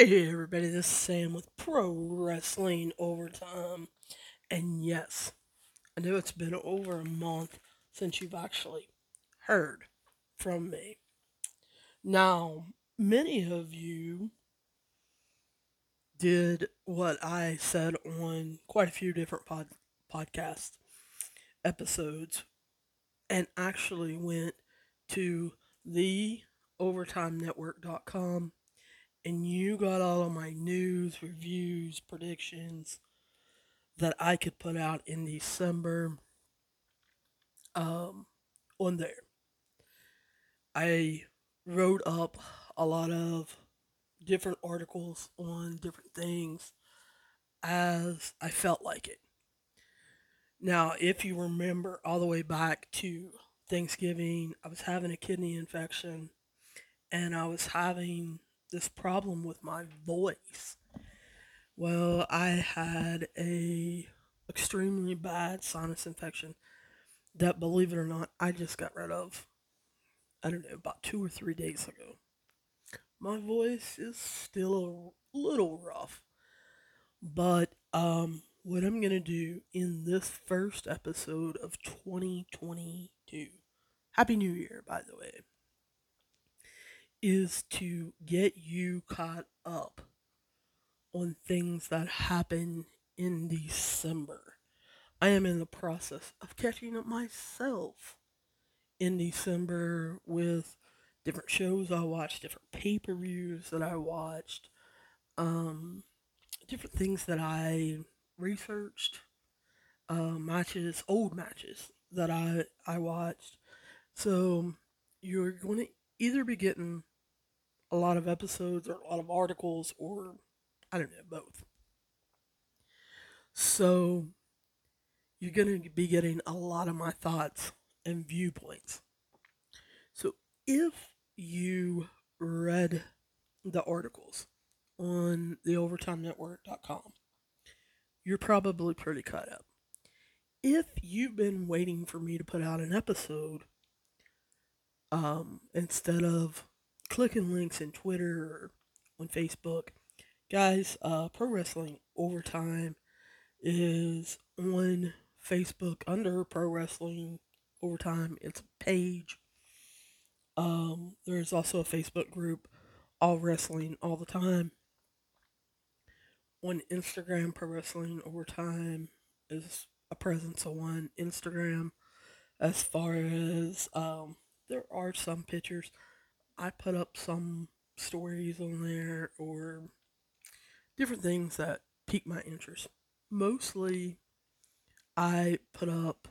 Hey everybody, this is Sam with Pro Wrestling Overtime. And yes, I know it's been over a month since you've actually heard from me. Now, many of you did what I said on quite a few different pod- podcast episodes and actually went to the overtimenetwork.com and you got all of my news, reviews, predictions that I could put out in December um, on there. I wrote up a lot of different articles on different things as I felt like it. Now, if you remember all the way back to Thanksgiving, I was having a kidney infection and I was having this problem with my voice. Well, I had a extremely bad sinus infection that believe it or not, I just got rid of. I don't know, about 2 or 3 days ago. My voice is still a little rough. But um what I'm going to do in this first episode of 2022. Happy New Year, by the way is to get you caught up on things that happen in December. I am in the process of catching up myself in December with different shows I watched, different pay per views that I watched, um, different things that I researched, uh, matches, old matches that I, I watched. So you're going to either be getting a lot of episodes or a lot of articles or I don't know, both. So you're going to be getting a lot of my thoughts and viewpoints. So if you read the articles on the overtimenetwork.com, you're probably pretty caught up. If you've been waiting for me to put out an episode um, instead of clicking links in Twitter or on Facebook. Guys, uh, Pro Wrestling Overtime is on Facebook under Pro Wrestling Overtime. It's a page. Um, there's also a Facebook group, All Wrestling All the Time. On Instagram, Pro Wrestling Overtime is a presence on Instagram. As far as um, there are some pictures I put up some stories on there or different things that pique my interest. Mostly, I put up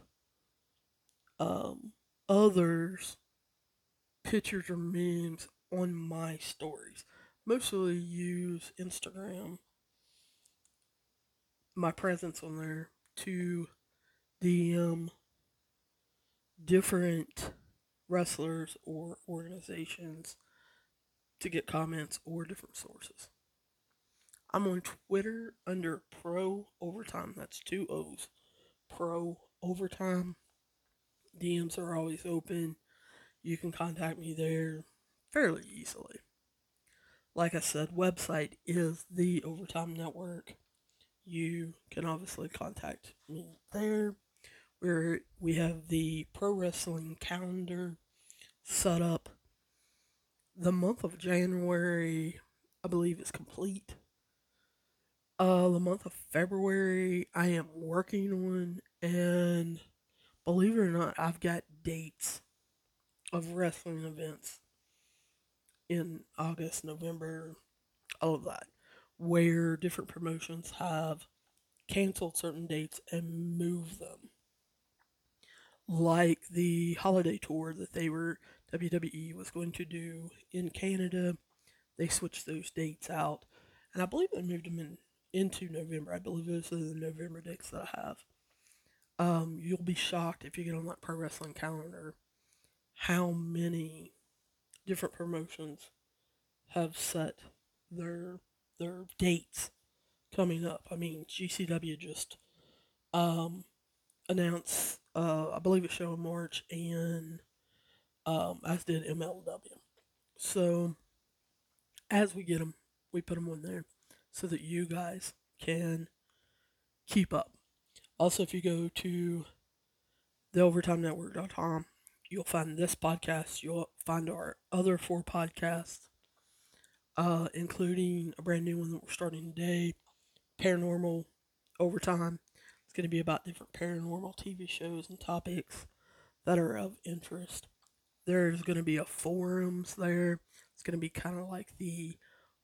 um, others' pictures or memes on my stories. Mostly use Instagram, my presence on there to DM different wrestlers or organizations to get comments or different sources. I'm on Twitter under Pro Overtime. That's two O's. Pro Overtime. DMs are always open. You can contact me there fairly easily. Like I said, website is the Overtime Network. You can obviously contact me there where we have the pro wrestling calendar set up. The month of January, I believe, is complete. Uh, the month of February, I am working on, and believe it or not, I've got dates of wrestling events in August, November, all of that, where different promotions have canceled certain dates and moved them like the holiday tour that they were WWE was going to do in Canada. They switched those dates out, and I believe they moved them in into November. I believe those are the November dates that I have. Um, you'll be shocked if you get on that pro wrestling calendar how many different promotions have set their their dates coming up. I mean, GCW just um, announced uh, I believe it show in March, and um, as did MLW. So as we get them we put them on there so that you guys can keep up. Also, if you go to theovertimenetwork.com, you'll find this podcast. You'll find our other four podcasts, uh, including a brand new one that we're starting today, Paranormal Overtime. It's going to be about different paranormal TV shows and topics that are of interest. There's going to be a forums there. It's going to be kind of like the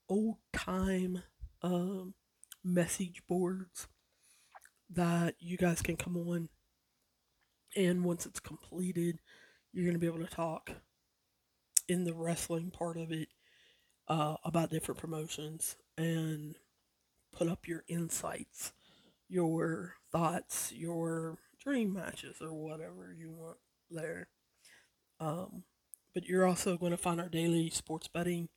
old time um, message boards that you guys can come on. And once it's completed, you're going to be able to talk in the wrestling part of it uh, about different promotions and put up your insights, your thoughts, your dream matches, or whatever you want there. Um, but you're also going to find our daily sports betting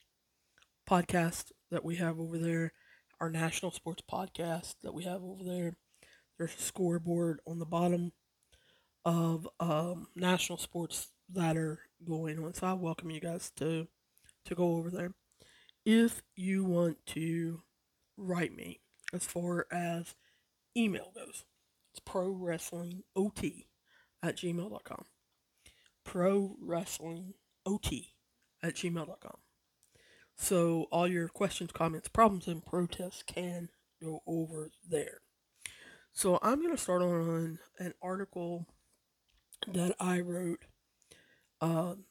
podcast that we have over there, our national sports podcast that we have over there. There's a scoreboard on the bottom of um, national sports that are going on. So I welcome you guys to to go over there. If you want to write me as far as email goes, it's pro wrestling ot at gmail.com. Pro wrestling ot at gmail.com. So all your questions, comments, problems, and protests can go over there. So I'm going to start on an article that I wrote um,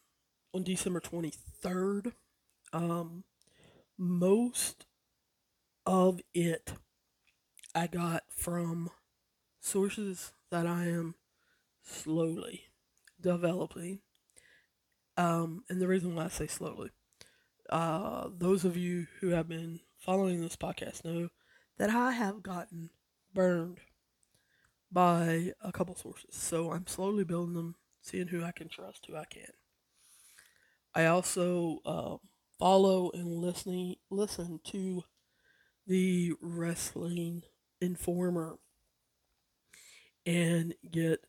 on December 23rd. Um, most of it I got from sources that I am slowly developing. Um, and the reason why I say slowly, uh, those of you who have been following this podcast know that I have gotten burned by a couple sources. So I'm slowly building them, seeing who I can trust, who I can. I also uh, follow and listening listen to the Wrestling Informer and get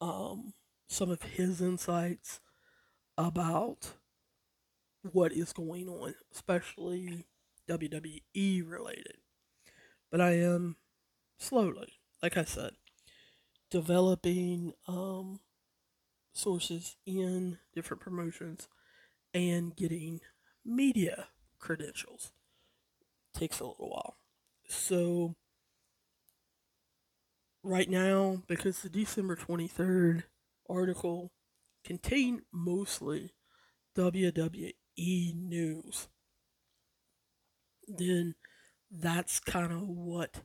um, some of his insights about what is going on, especially WWE related. But I am slowly, like I said, developing um, sources in different promotions and getting media credentials. Takes a little while. So, right now, because the December 23rd article contained mostly WWE news, then that's kind of what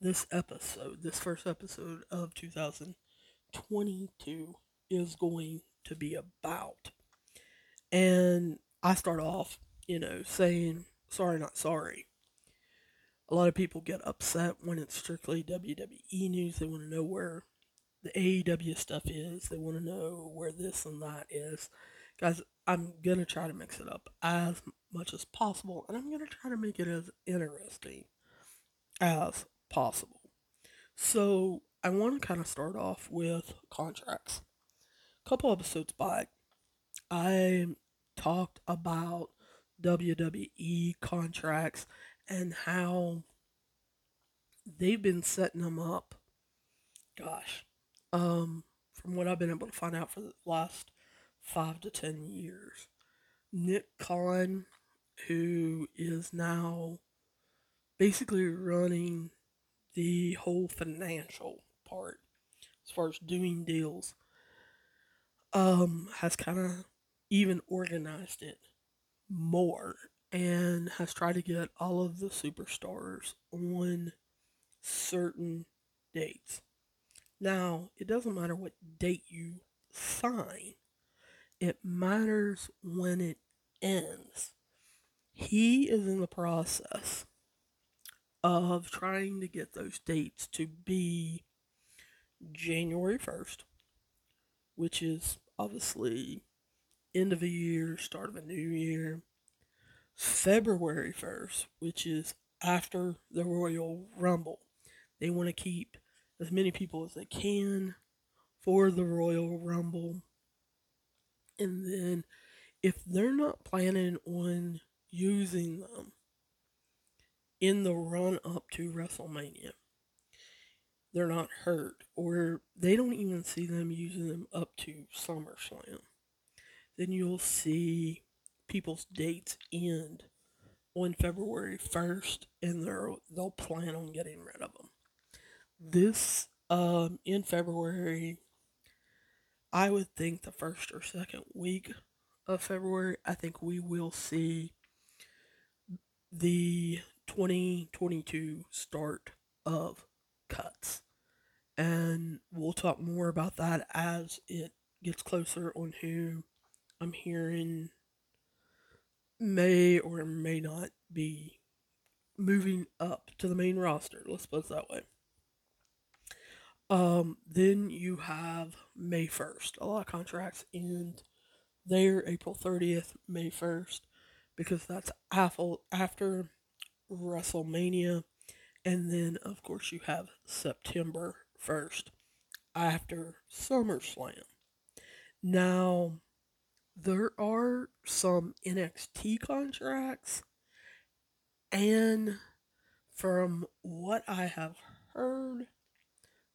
this episode, this first episode of 2022, is going to be about. And I start off, you know, saying, sorry, not sorry. A lot of people get upset when it's strictly WWE news. They want to know where the AEW stuff is. They want to know where this and that is. Guys, I'm going to try to mix it up as much as possible, and I'm going to try to make it as interesting as possible. So, I want to kind of start off with contracts. A couple episodes back, I talked about WWE contracts and how they've been setting them up. Gosh, um, from what I've been able to find out for the last five to ten years, Nick Khan, who is now basically running the whole financial part as far as doing deals, um, has kind of even organized it more and has tried to get all of the superstars on certain dates. Now, it doesn't matter what date you sign, it matters when it ends. He is in the process of trying to get those dates to be January 1st, which is obviously end of a year, start of a new year. February 1st, which is after the Royal Rumble. They want to keep as many people as they can for the Royal Rumble. And then if they're not planning on using them in the run up to WrestleMania. They're not hurt, or they don't even see them using them up to SummerSlam. Then you'll see people's dates end on February 1st, and they're, they'll plan on getting rid of them. This, um, in February, I would think the first or second week of February, I think we will see the 2022 start of cuts. And we'll talk more about that as it gets closer on who I'm hearing may or may not be moving up to the main roster. Let's put it that way. Um, then you have May 1st. A lot of contracts end there April 30th, May 1st, because that's after WrestleMania. And then, of course, you have September 1st after SummerSlam. Now, there are some NXT contracts, and from what I have heard,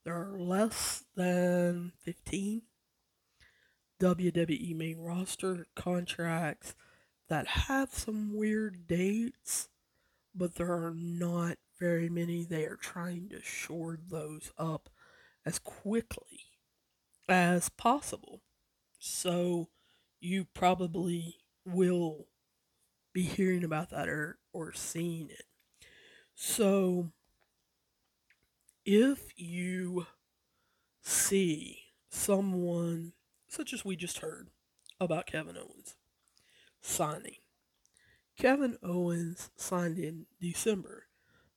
there are less than 15 WWE main roster contracts that have some weird dates, but there are not very many. They are trying to shore those up as quickly as possible. So you probably will be hearing about that or, or seeing it. So if you see someone such as we just heard about Kevin Owens signing, Kevin Owens signed in December,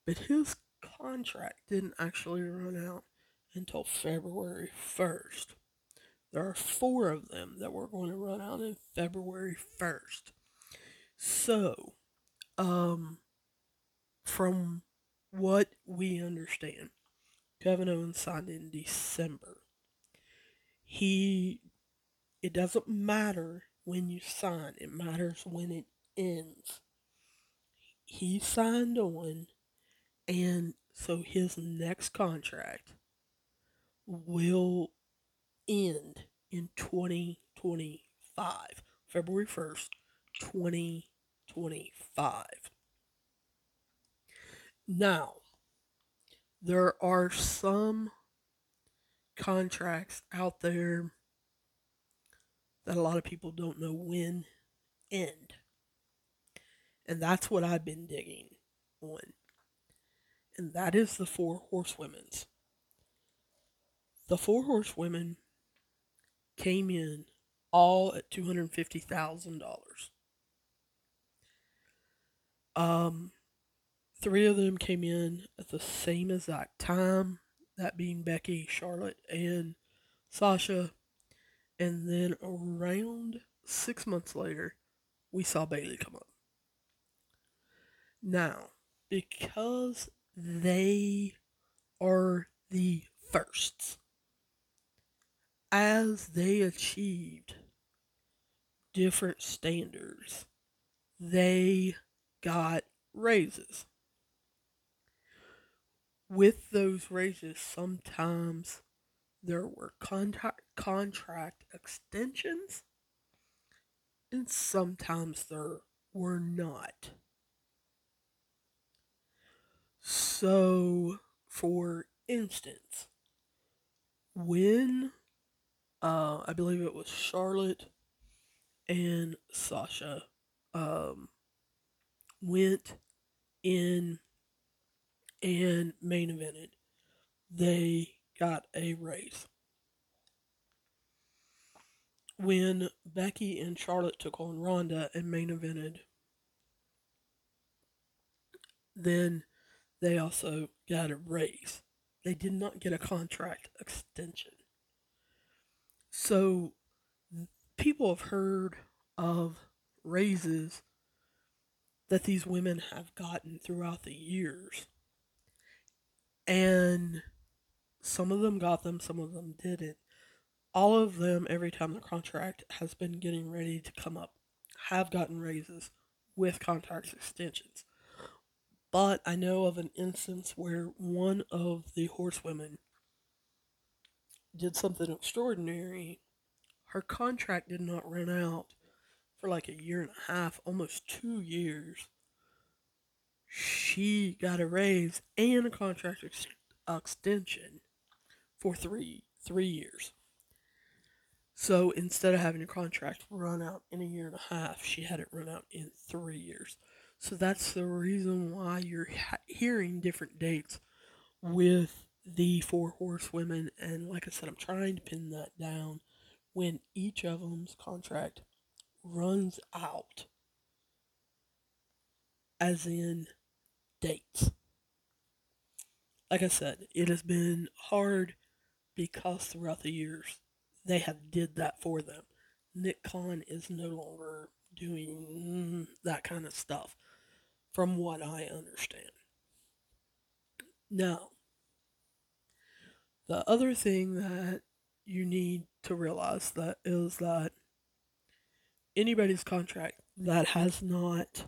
but his contract didn't actually run out until February 1st. There are four of them that we're going to run out in February 1st. So, um, from what we understand, Kevin Owens signed in December. He, it doesn't matter when you sign, it matters when it ends. He signed on, and so his next contract will end in 2025, February 1st, 2025. Now, there are some contracts out there that a lot of people don't know when end. And that's what I've been digging on. And that is the Four Horsewomen's. The Four Horsewomen came in all at $250,000. Um, three of them came in at the same exact time, that being Becky, Charlotte, and Sasha. And then around six months later, we saw Bayley come up. Now, because they are the firsts, as they achieved different standards, they got raises. With those raises, sometimes there were contract contract extensions, and sometimes there were not. So, for instance, when uh, I believe it was Charlotte and Sasha um, went in and main evented. They got a raise. When Becky and Charlotte took on Ronda and main evented, then they also got a raise. They did not get a contract extension. So people have heard of raises that these women have gotten throughout the years. And some of them got them, some of them didn't. All of them, every time the contract has been getting ready to come up, have gotten raises with contract extensions. But I know of an instance where one of the horsewomen did something extraordinary. Her contract did not run out for like a year and a half, almost two years. She got a raise and a contract ex- extension for three three years. So instead of having a contract run out in a year and a half, she had it run out in three years. So that's the reason why you're ha- hearing different dates with the four horsewomen. And like I said, I'm trying to pin that down when each of them's contract runs out, as in dates. Like I said, it has been hard because throughout the years they have did that for them. Nick Khan is no longer doing that kind of stuff, from what I understand. Now, the other thing that you need to realize that is that anybody's contract that has not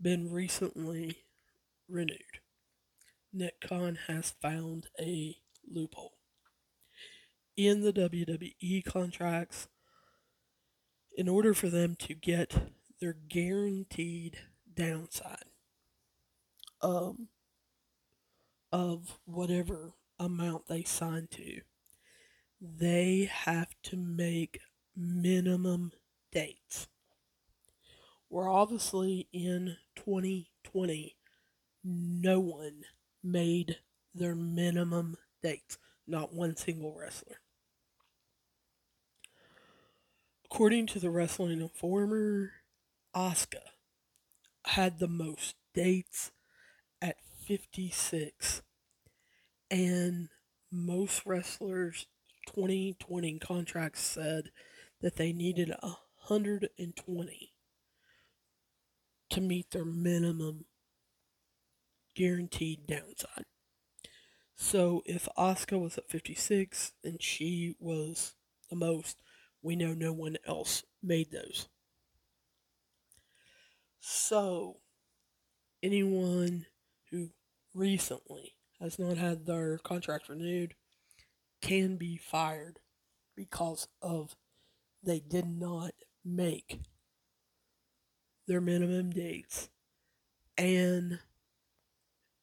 been recently renewed, Nick Khan has found a loophole. In the WWE contracts in order for them to get their guaranteed downside um, of whatever amount they sign to, they have to make minimum dates. We're obviously in 2020, no one made their minimum dates, not one single wrestler. According to the Wrestling Informer, Asuka had the most dates at 56, and most wrestlers' 2020 contracts said that they needed 120 to meet their minimum guaranteed downside. So if Asuka was at 56 and she was the most, we know no one else made those. So anyone who recently has not had their contract renewed can be fired because of they did not make their minimum dates and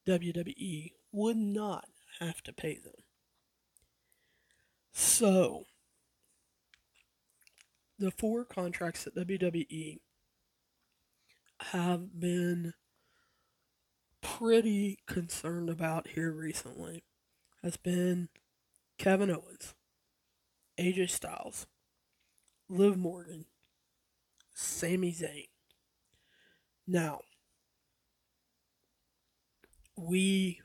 WWE would not have to pay them. So, the four contracts that WWE have been pretty concerned about here recently has been Kevin Owens, AJ Styles, Liv Morgan, Sami Zayn. Now, we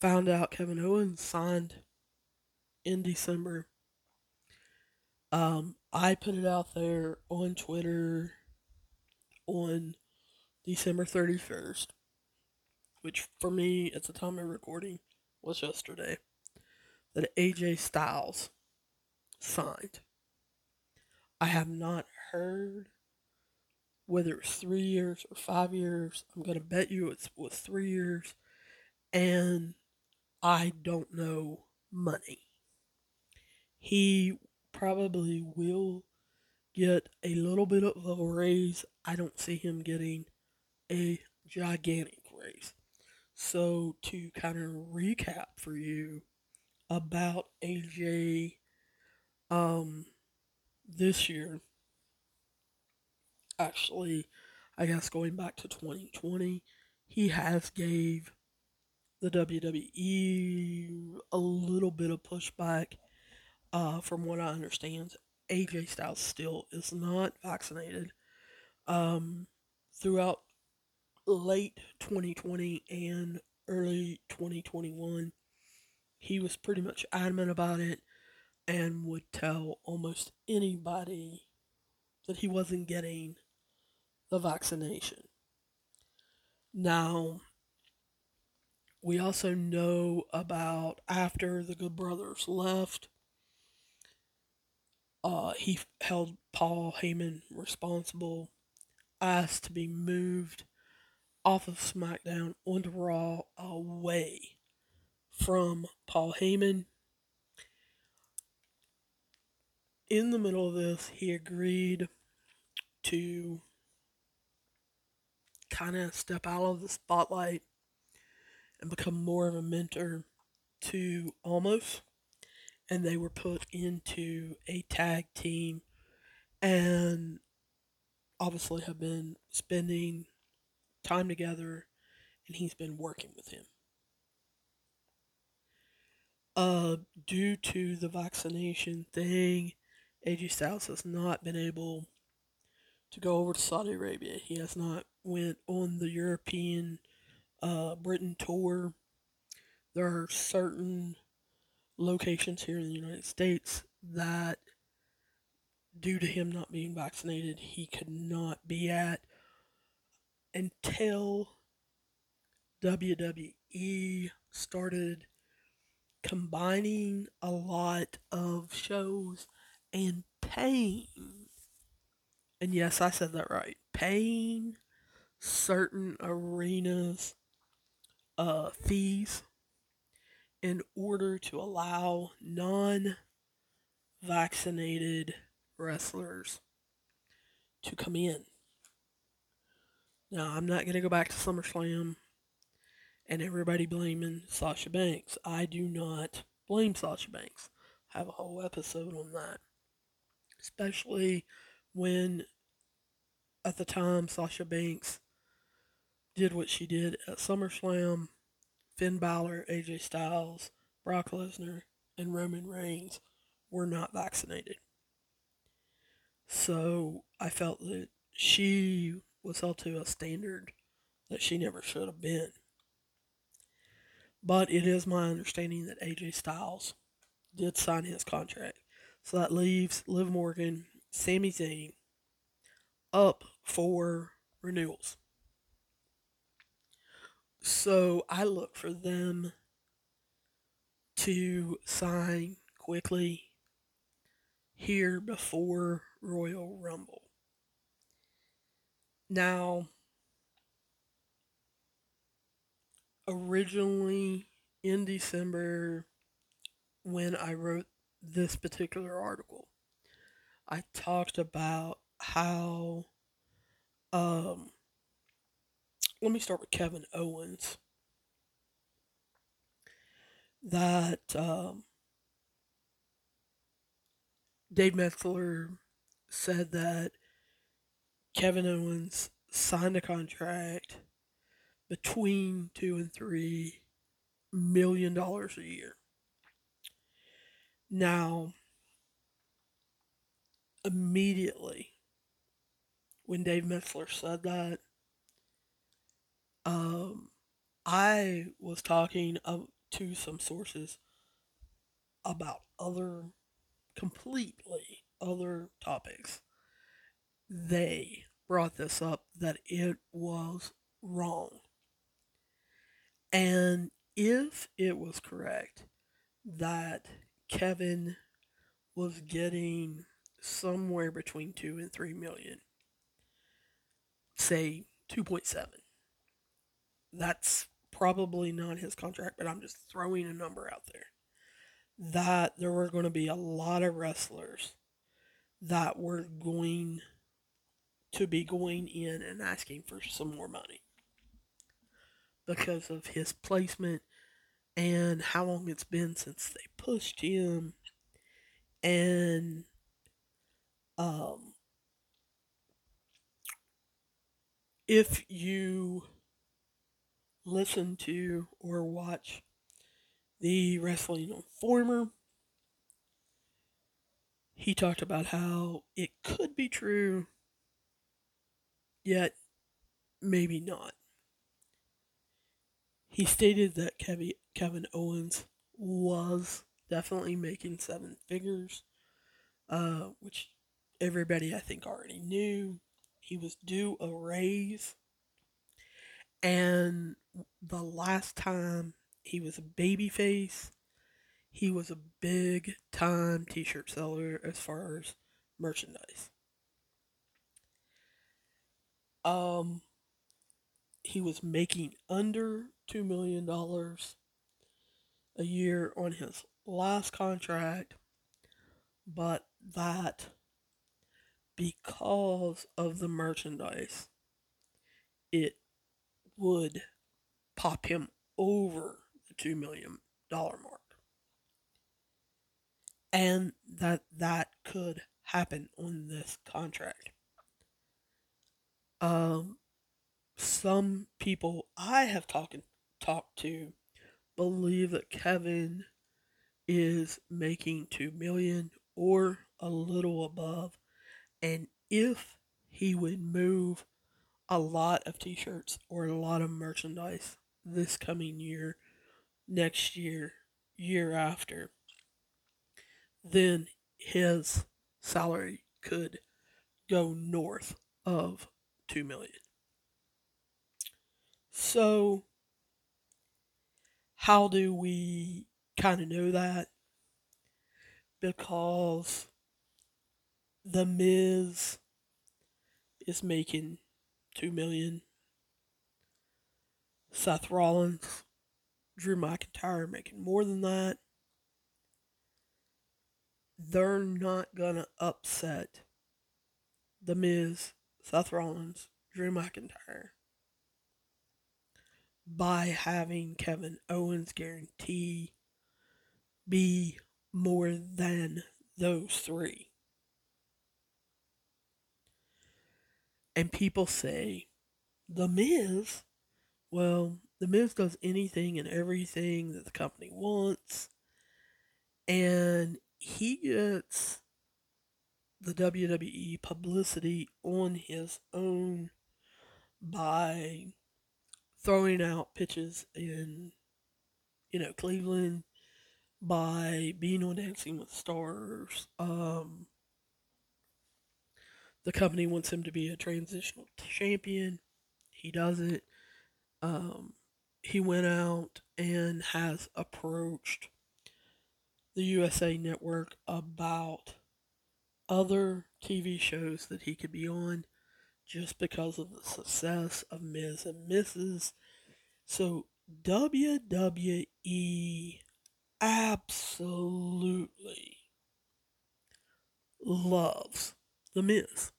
found out Kevin Owens signed in December. Um, I put it out there on Twitter on December 31st, which for me at the time of recording was yesterday, that AJ Styles signed. I have not heard whether it's three years or five years. I'm going to bet you it was three years. And I don't know money. He probably will get a little bit of a raise. I don't see him getting a gigantic race. So, to kind of recap for you about AJ um, this year, actually, I guess going back to 2020, he has gave the WWE a little bit of pushback. Uh, from what I understand, AJ Styles still is not vaccinated. Um, throughout late 2020 and early 2021, he was pretty much adamant about it and would tell almost anybody that he wasn't getting the vaccination. Now, we also know about after the Good Brothers left, uh, he held Paul Heyman responsible, asked to be moved off of SmackDown onto Raw away from Paul Heyman. In the middle of this, he agreed to kind of step out of the spotlight and become more of a mentor to Omos. And they were put into a tag team and obviously have been spending time together and he's been working with him. Uh, due to the vaccination thing, AJ Styles has not been able to go over to Saudi Arabia. He has not went on the European uh, Britain tour. There are certain locations here in the United States that, due to him not being vaccinated, he could not be at until WWE started combining a lot of shows and paying. And yes, I said that right. Paying certain arenas uh, fees in order to allow non vaccinated wrestlers to come in. Now, I'm not going to go back to SummerSlam and everybody blaming Sasha Banks. I do not blame Sasha Banks. I have a whole episode on that. Especially when, at the time, Sasha Banks did what she did at SummerSlam. Finn Balor, AJ Styles, Brock Lesnar, and Roman Reigns were not vaccinated. So I felt that she was held to a standard that she never should have been. But it is my understanding that AJ Styles did sign his contract. So that leaves Liv Morgan, Sami Zayn up for renewals. So I look for them to sign quickly here before Royal Rumble. Now, originally in December, when I wrote this particular article, I talked about how, um, let me start with Kevin Owens. That um, Dave Meltzer said that Kevin Owens signed a contract between two and three million dollars a year. Now, immediately when Dave Meltzer said that, um, I was talking to some sources about other, completely other topics they brought this up that it was wrong. And if it was correct that Kevin was getting somewhere between 2 and 3 million, say 2.7, that's probably not his contract, but I'm just throwing a number out there. That there were going to be a lot of wrestlers that were going to be going in and asking for some more money because of his placement and how long it's been since they pushed him. And um if you listen to or watch the wrestling informer he talked about how it could be true yet maybe not. He stated that Kevin Owens was definitely making seven figures, uh, which everybody I think already knew. He was due a raise. And the last time he was a babyface, he was a big time t shirt seller as far as merchandise. Um, he was making under $2 million a year on his last contract, but that because of the merchandise, it would pop him over the $2 million mark. And that that could happen on this contract. Um, some people I have talked talked to believe that Kevin is making two million or a little above, and if he would move a lot of t-shirts or a lot of merchandise this coming year, next year, year after, then his salary could go north of 2 million. So how do we kind of know that? Because the Miz is making 2 million. Seth Rollins, Drew McIntyre making more than that. They're not going to upset The Miz Seth Rollins, Drew McIntyre by having Kevin Owens guarantee be more than those three. And people say, The Miz, well, The Miz does anything and everything that the company wants. And he gets the WWE publicity on his own by throwing out pitches in, you know, Cleveland, by being on Dancing with Stars. Um, the company wants him to be a transitional champion. He does it. Um, he went out and has approached the USA Network about other TV shows that he could be on just because of the success of Miz and Mrs. So WWE absolutely loves The Miz.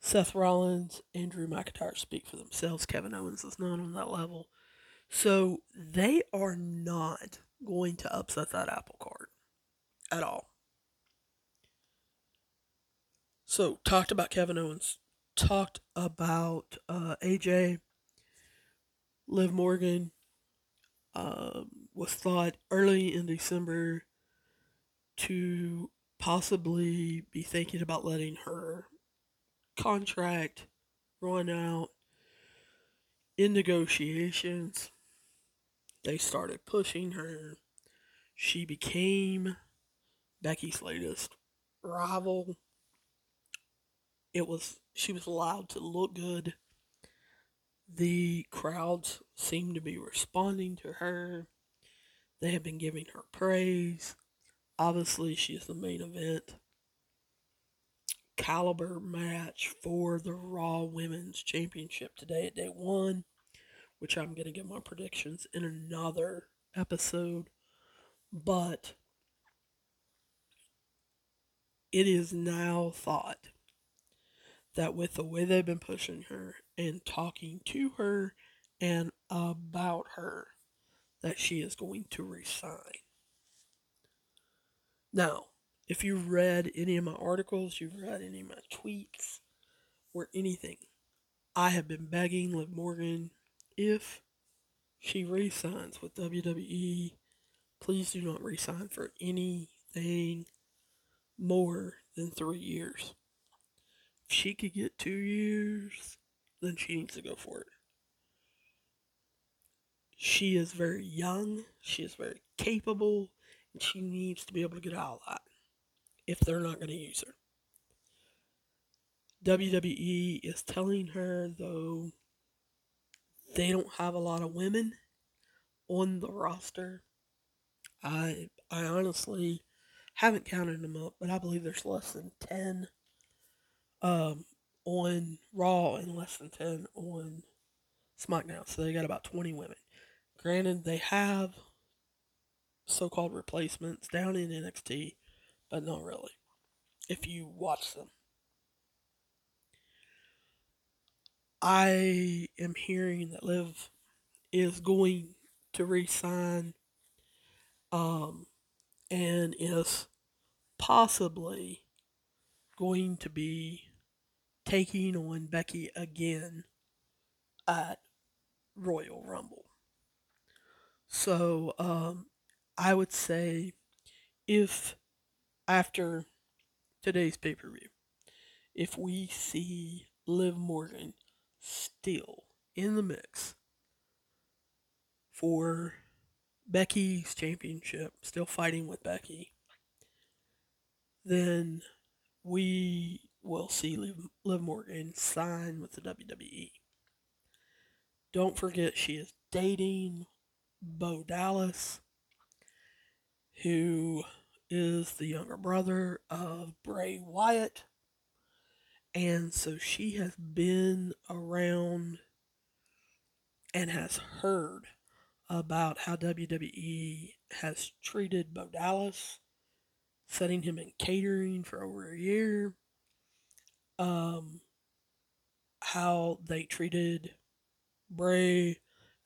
Seth Rollins, and Drew McIntyre speak for themselves. Kevin Owens is not on that level. So they are not going to upset that apple cart at all. So, talked about Kevin Owens, talked about uh, AJ, Liv Morgan, um, was thought early in December to possibly be thinking about letting her contract run out in negotiations. They started pushing her. She became Becky's latest rival it was she was allowed to look good. The crowds seemed to be responding to her. They have been giving her praise. Obviously, she is the main event caliber match for the Raw Women's Championship today at day one, which I'm going to give my predictions in another episode. But it is now thought that with the way they've been pushing her and talking to her and about her, that she is going to resign. Now, if you read any of my articles, you've read any of my tweets, or anything, I have been begging Liv Morgan if she resigns with WWE, please do not resign for anything more than three years she could get two years, then she needs to go for it. She is very young, she is very capable, and she needs to be able to get out of that if they're not going to use her. WWE is telling her, though, they don't have a lot of women on the roster. I I honestly haven't counted them up, but I believe there's less than 10 um, on Raw and less than 10 on SmackDown. So they got about 20 women. Granted, they have so called replacements down in NXT, but not really. If you watch them, I am hearing that Liv is going to resign um, and is possibly going to be taking on Becky again at Royal Rumble. So um, I would say if after today's pay per view, if we see Liv Morgan still in the mix for Becky's championship, still fighting with Becky, then we will see Liv, Liv Morgan sign with the WWE. Don't forget, she is dating Bo Dallas, who is the younger brother of Bray Wyatt. And so she has been around and has heard about how WWE has treated Bo Dallas, setting him in catering for over a year. Um, how they treated Bray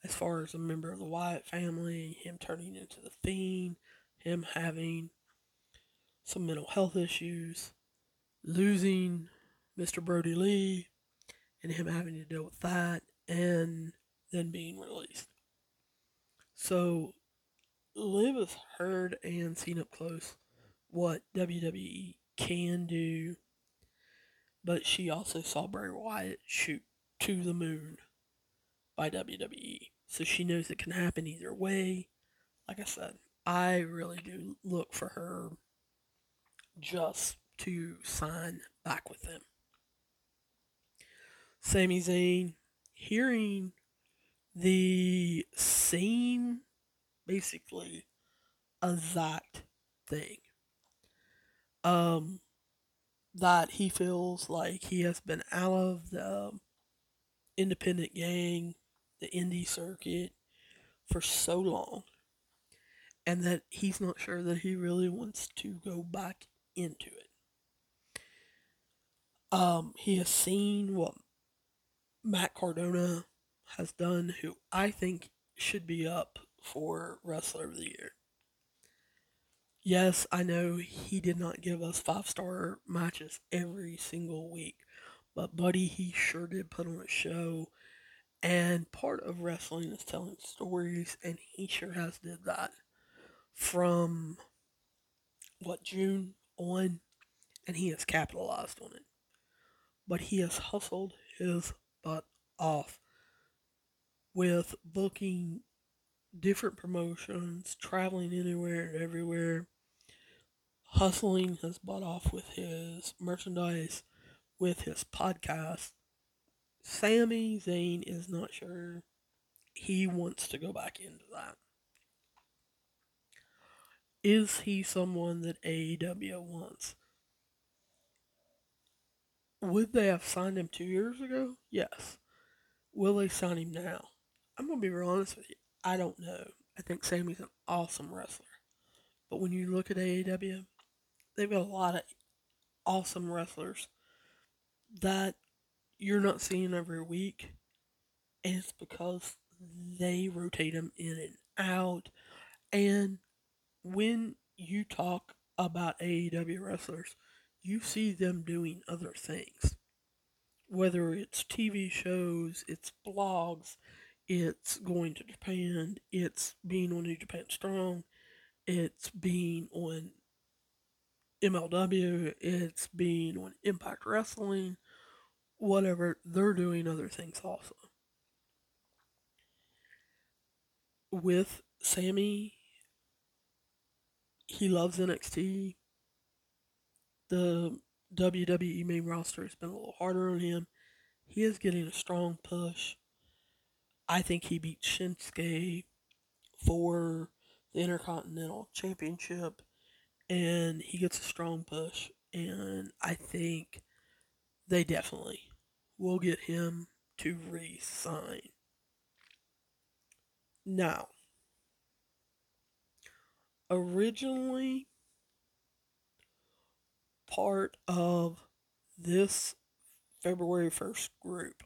as far as a member of the Wyatt family, him turning into the Fiend, him having some mental health issues, losing Mr. Brodie Lee, and him having to deal with that, and then being released. So, Liv has heard and seen up close what WWE can do, but she also saw Bray Wyatt shoot to the moon by WWE. So she knows it can happen either way. Like I said, I really do look for her just to sign back with them. Sami Zayn, hearing the same, basically, exact thing. Um, that he feels like he has been out of the independent gang, the indie circuit, for so long, and that he's not sure that he really wants to go back into it. Um, he has seen what Matt Cardona has done, who I think should be up for Wrestler of the Year. Yes, I know he did not give us five star matches every single week, but Buddy, he sure did put on a show. And part of wrestling is telling stories, and he sure has did that from what June on, and he has capitalized on it. But he has hustled his butt off with booking different promotions, traveling anywhere and everywhere, hustling his butt off with his merchandise, with his podcast. Sami Zayn is not sure he wants to go back into that. Is he someone that AEW wants? Would they have signed him two years ago? Yes. Will they sign him now? I'm going to be real honest with you. I don't know. I think Sami's an awesome wrestler. But when you look at AEW, they've got a lot of awesome wrestlers that you're not seeing every week. And it's because they rotate them in and out. And when you talk about AEW wrestlers, you see them doing other things. Whether it's TV shows, it's blogs, it's going to Japan, it's being on New Japan Strong, it's being on MLW, it's being on Impact Wrestling, whatever. They're doing other things also. With Sami, he loves NXT. The WWE main roster has been a little harder on him. He is getting a strong push. I think he beat Shinsuke for the Intercontinental Championship, and he gets a strong push. And I think they definitely will get him to re sign Now, originally part of this February 1st group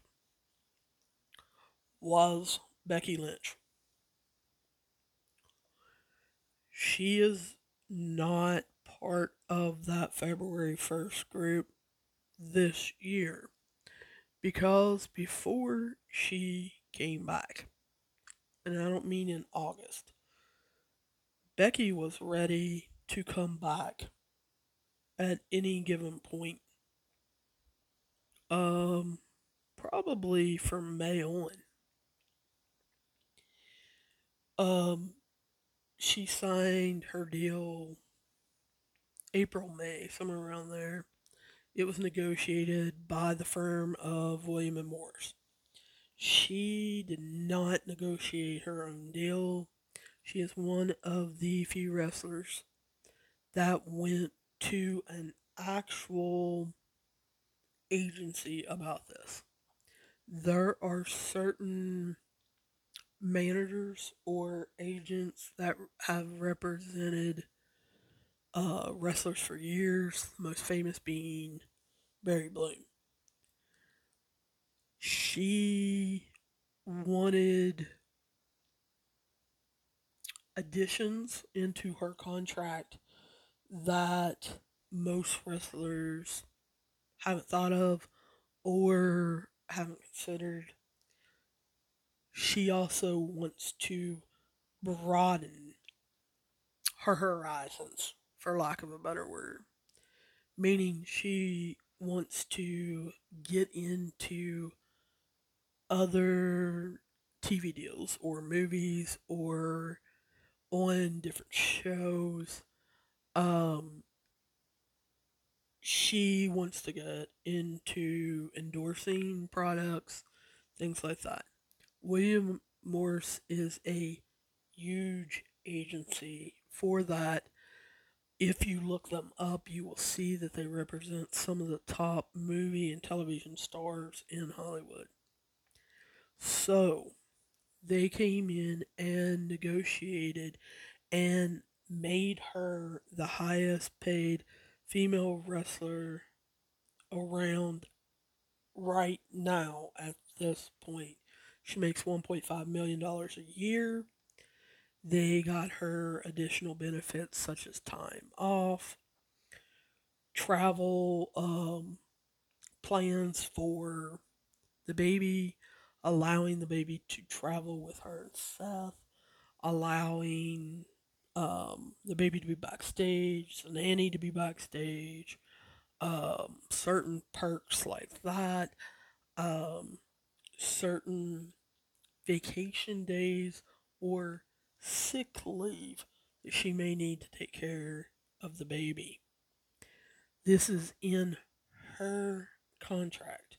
was Becky Lynch. She is not part of that February 1st group this year because before she came back, and I don't mean in August, Becky was ready to come back at any given point. Um, probably from May on. Um, she signed her deal April, May, somewhere around there. It was negotiated by the firm of William and Morris. She did not negotiate her own deal. She is one of the few wrestlers that went to an actual agency about this. There are certain managers or agents that have represented uh, wrestlers for years, most famous being Barry Bloom. She wanted additions into her contract that most wrestlers haven't thought of or haven't considered. She also wants to broaden her horizons, for lack of a better word, meaning she wants to get into other TV deals or movies or on different shows um, she wants to get into endorsing products, things like that. William Morris is a huge agency for that. If you look them up, you will see that they represent some of the top movie and television stars in Hollywood. So, they came in and negotiated and made her the highest paid female wrestler around right now at this point. She makes $1.5 million a year. They got her additional benefits such as time off, travel um, plans for the baby, allowing the baby to travel with her and Seth, allowing um, the baby to be backstage, the nanny to be backstage, um, certain perks like that, um, certain vacation days or sick leave that she may need to take care of the baby. This is in her contract,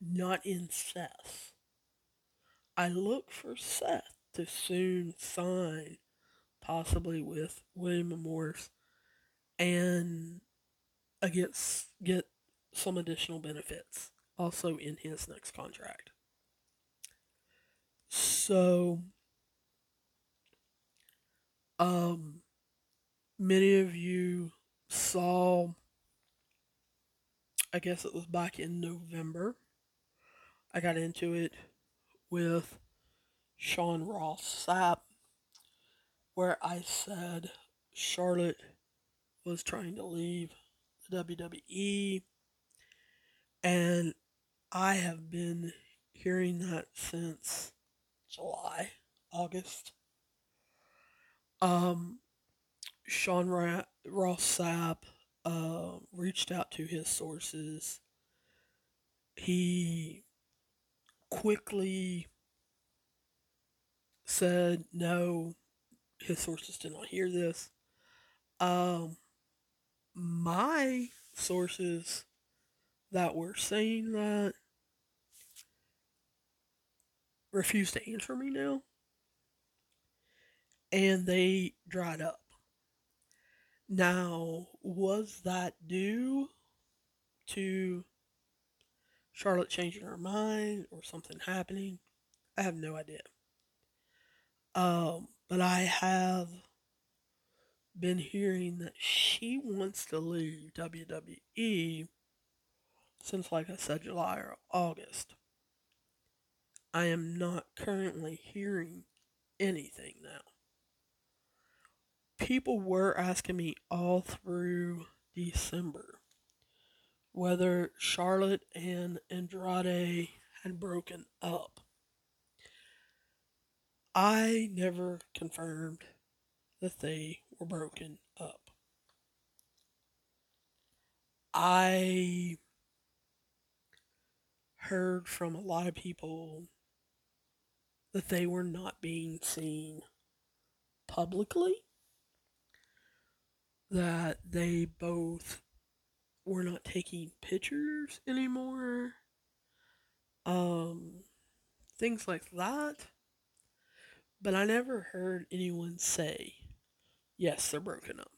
not in Seth's. I look for Seth to soon sign possibly with William Morris, and get get some additional benefits also in his next contract. So, um, many of you saw, I guess it was back in November. I got into it with Sean Ross Sapp where I said Charlotte was trying to leave the WWE. And I have been hearing that since July, August. Um, Sean Ra- Ross Sapp uh, reached out to his sources. He quickly said, no, his sources did not hear this. Um, my sources that were saying that refused to answer me now. And they dried up. Now, was that due to Charlotte changing her mind or something happening? I have no idea. Um, but I have been hearing that she wants to leave WWE since, like I said, July or August. I am not currently hearing anything now. People were asking me all through December whether Charlotte and Andrade had broken up. I never confirmed that they were broken up. I heard from a lot of people that they were not being seen publicly, that they both were not taking pictures anymore, um, things like that. But I never heard anyone say, yes, they're broken up.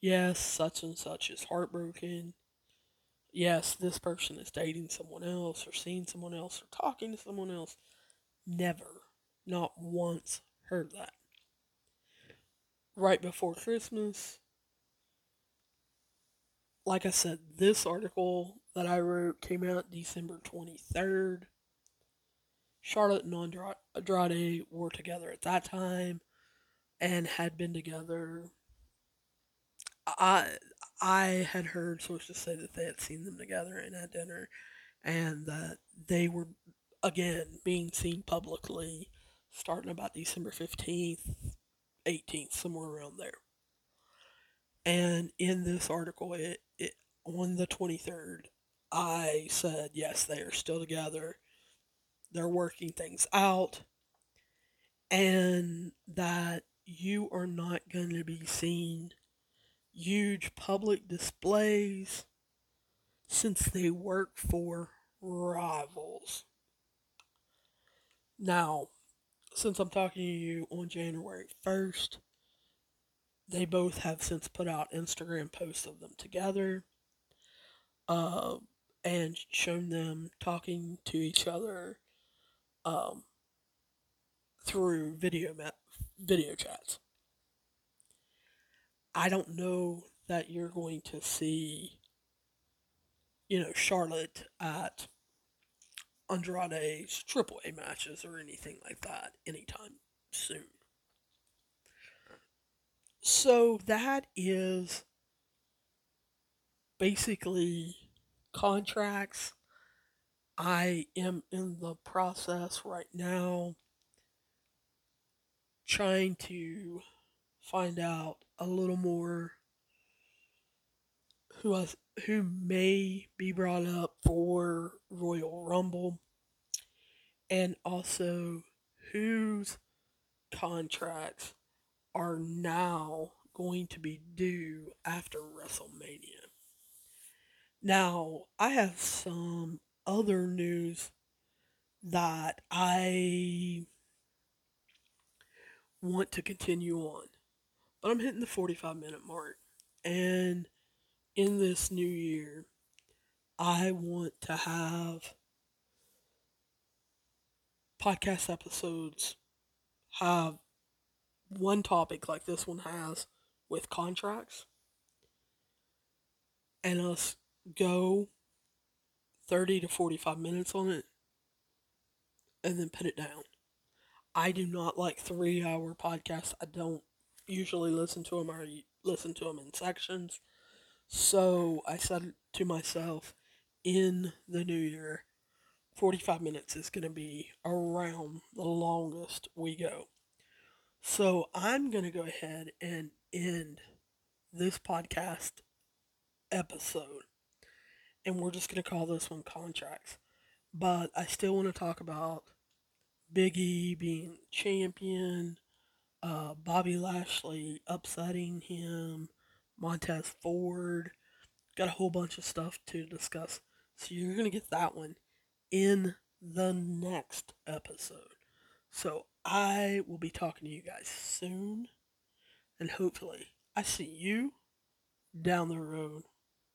Yes, such and such is heartbroken. Yes, this person is dating someone else or seeing someone else or talking to someone else. Never, not once heard that. Right before Christmas, like I said, this article that I wrote came out December 23rd. Charlotte and Andrade were together at that time and had been together. I I had heard sources say that they had seen them together and at dinner, and that they were again being seen publicly starting about December fifteenth, eighteenth, somewhere around there. And in this article, it, it on the 23rd, I said, yes, they are still together. They're working things out. And that you are not going to be seeing huge public displays since they work for rivals. Now, since I'm talking to you on January 1st, they both have since put out Instagram posts of them together uh, and shown them talking to each other um, through video ma- video chats. I don't know that you're going to see, you know, Charlotte at Andrade's AAA matches or anything like that anytime soon. So that is basically contracts. I am in the process right now trying to find out a little more who has, who may be brought up for Royal Rumble and also whose contracts are now going to be due after WrestleMania. Now, I have some other news that I want to continue on, but I'm hitting the 45 minute mark. And in this new year, I want to have podcast episodes have one topic like this one has with contracts and us go 30 to 45 minutes on it and then put it down. I do not like three hour podcasts. I don't usually listen to them I listen to them in sections. So I said to myself in the new year, 45 minutes is going to be around the longest we go. So I'm going to go ahead and end this podcast episode. And we're just going to call this one contracts. But I still want to talk about Biggie being champion, uh, Bobby Lashley upsetting him, Montez Ford. Got a whole bunch of stuff to discuss. So you're going to get that one in the next episode. So I will be talking to you guys soon. And hopefully, I see you down the road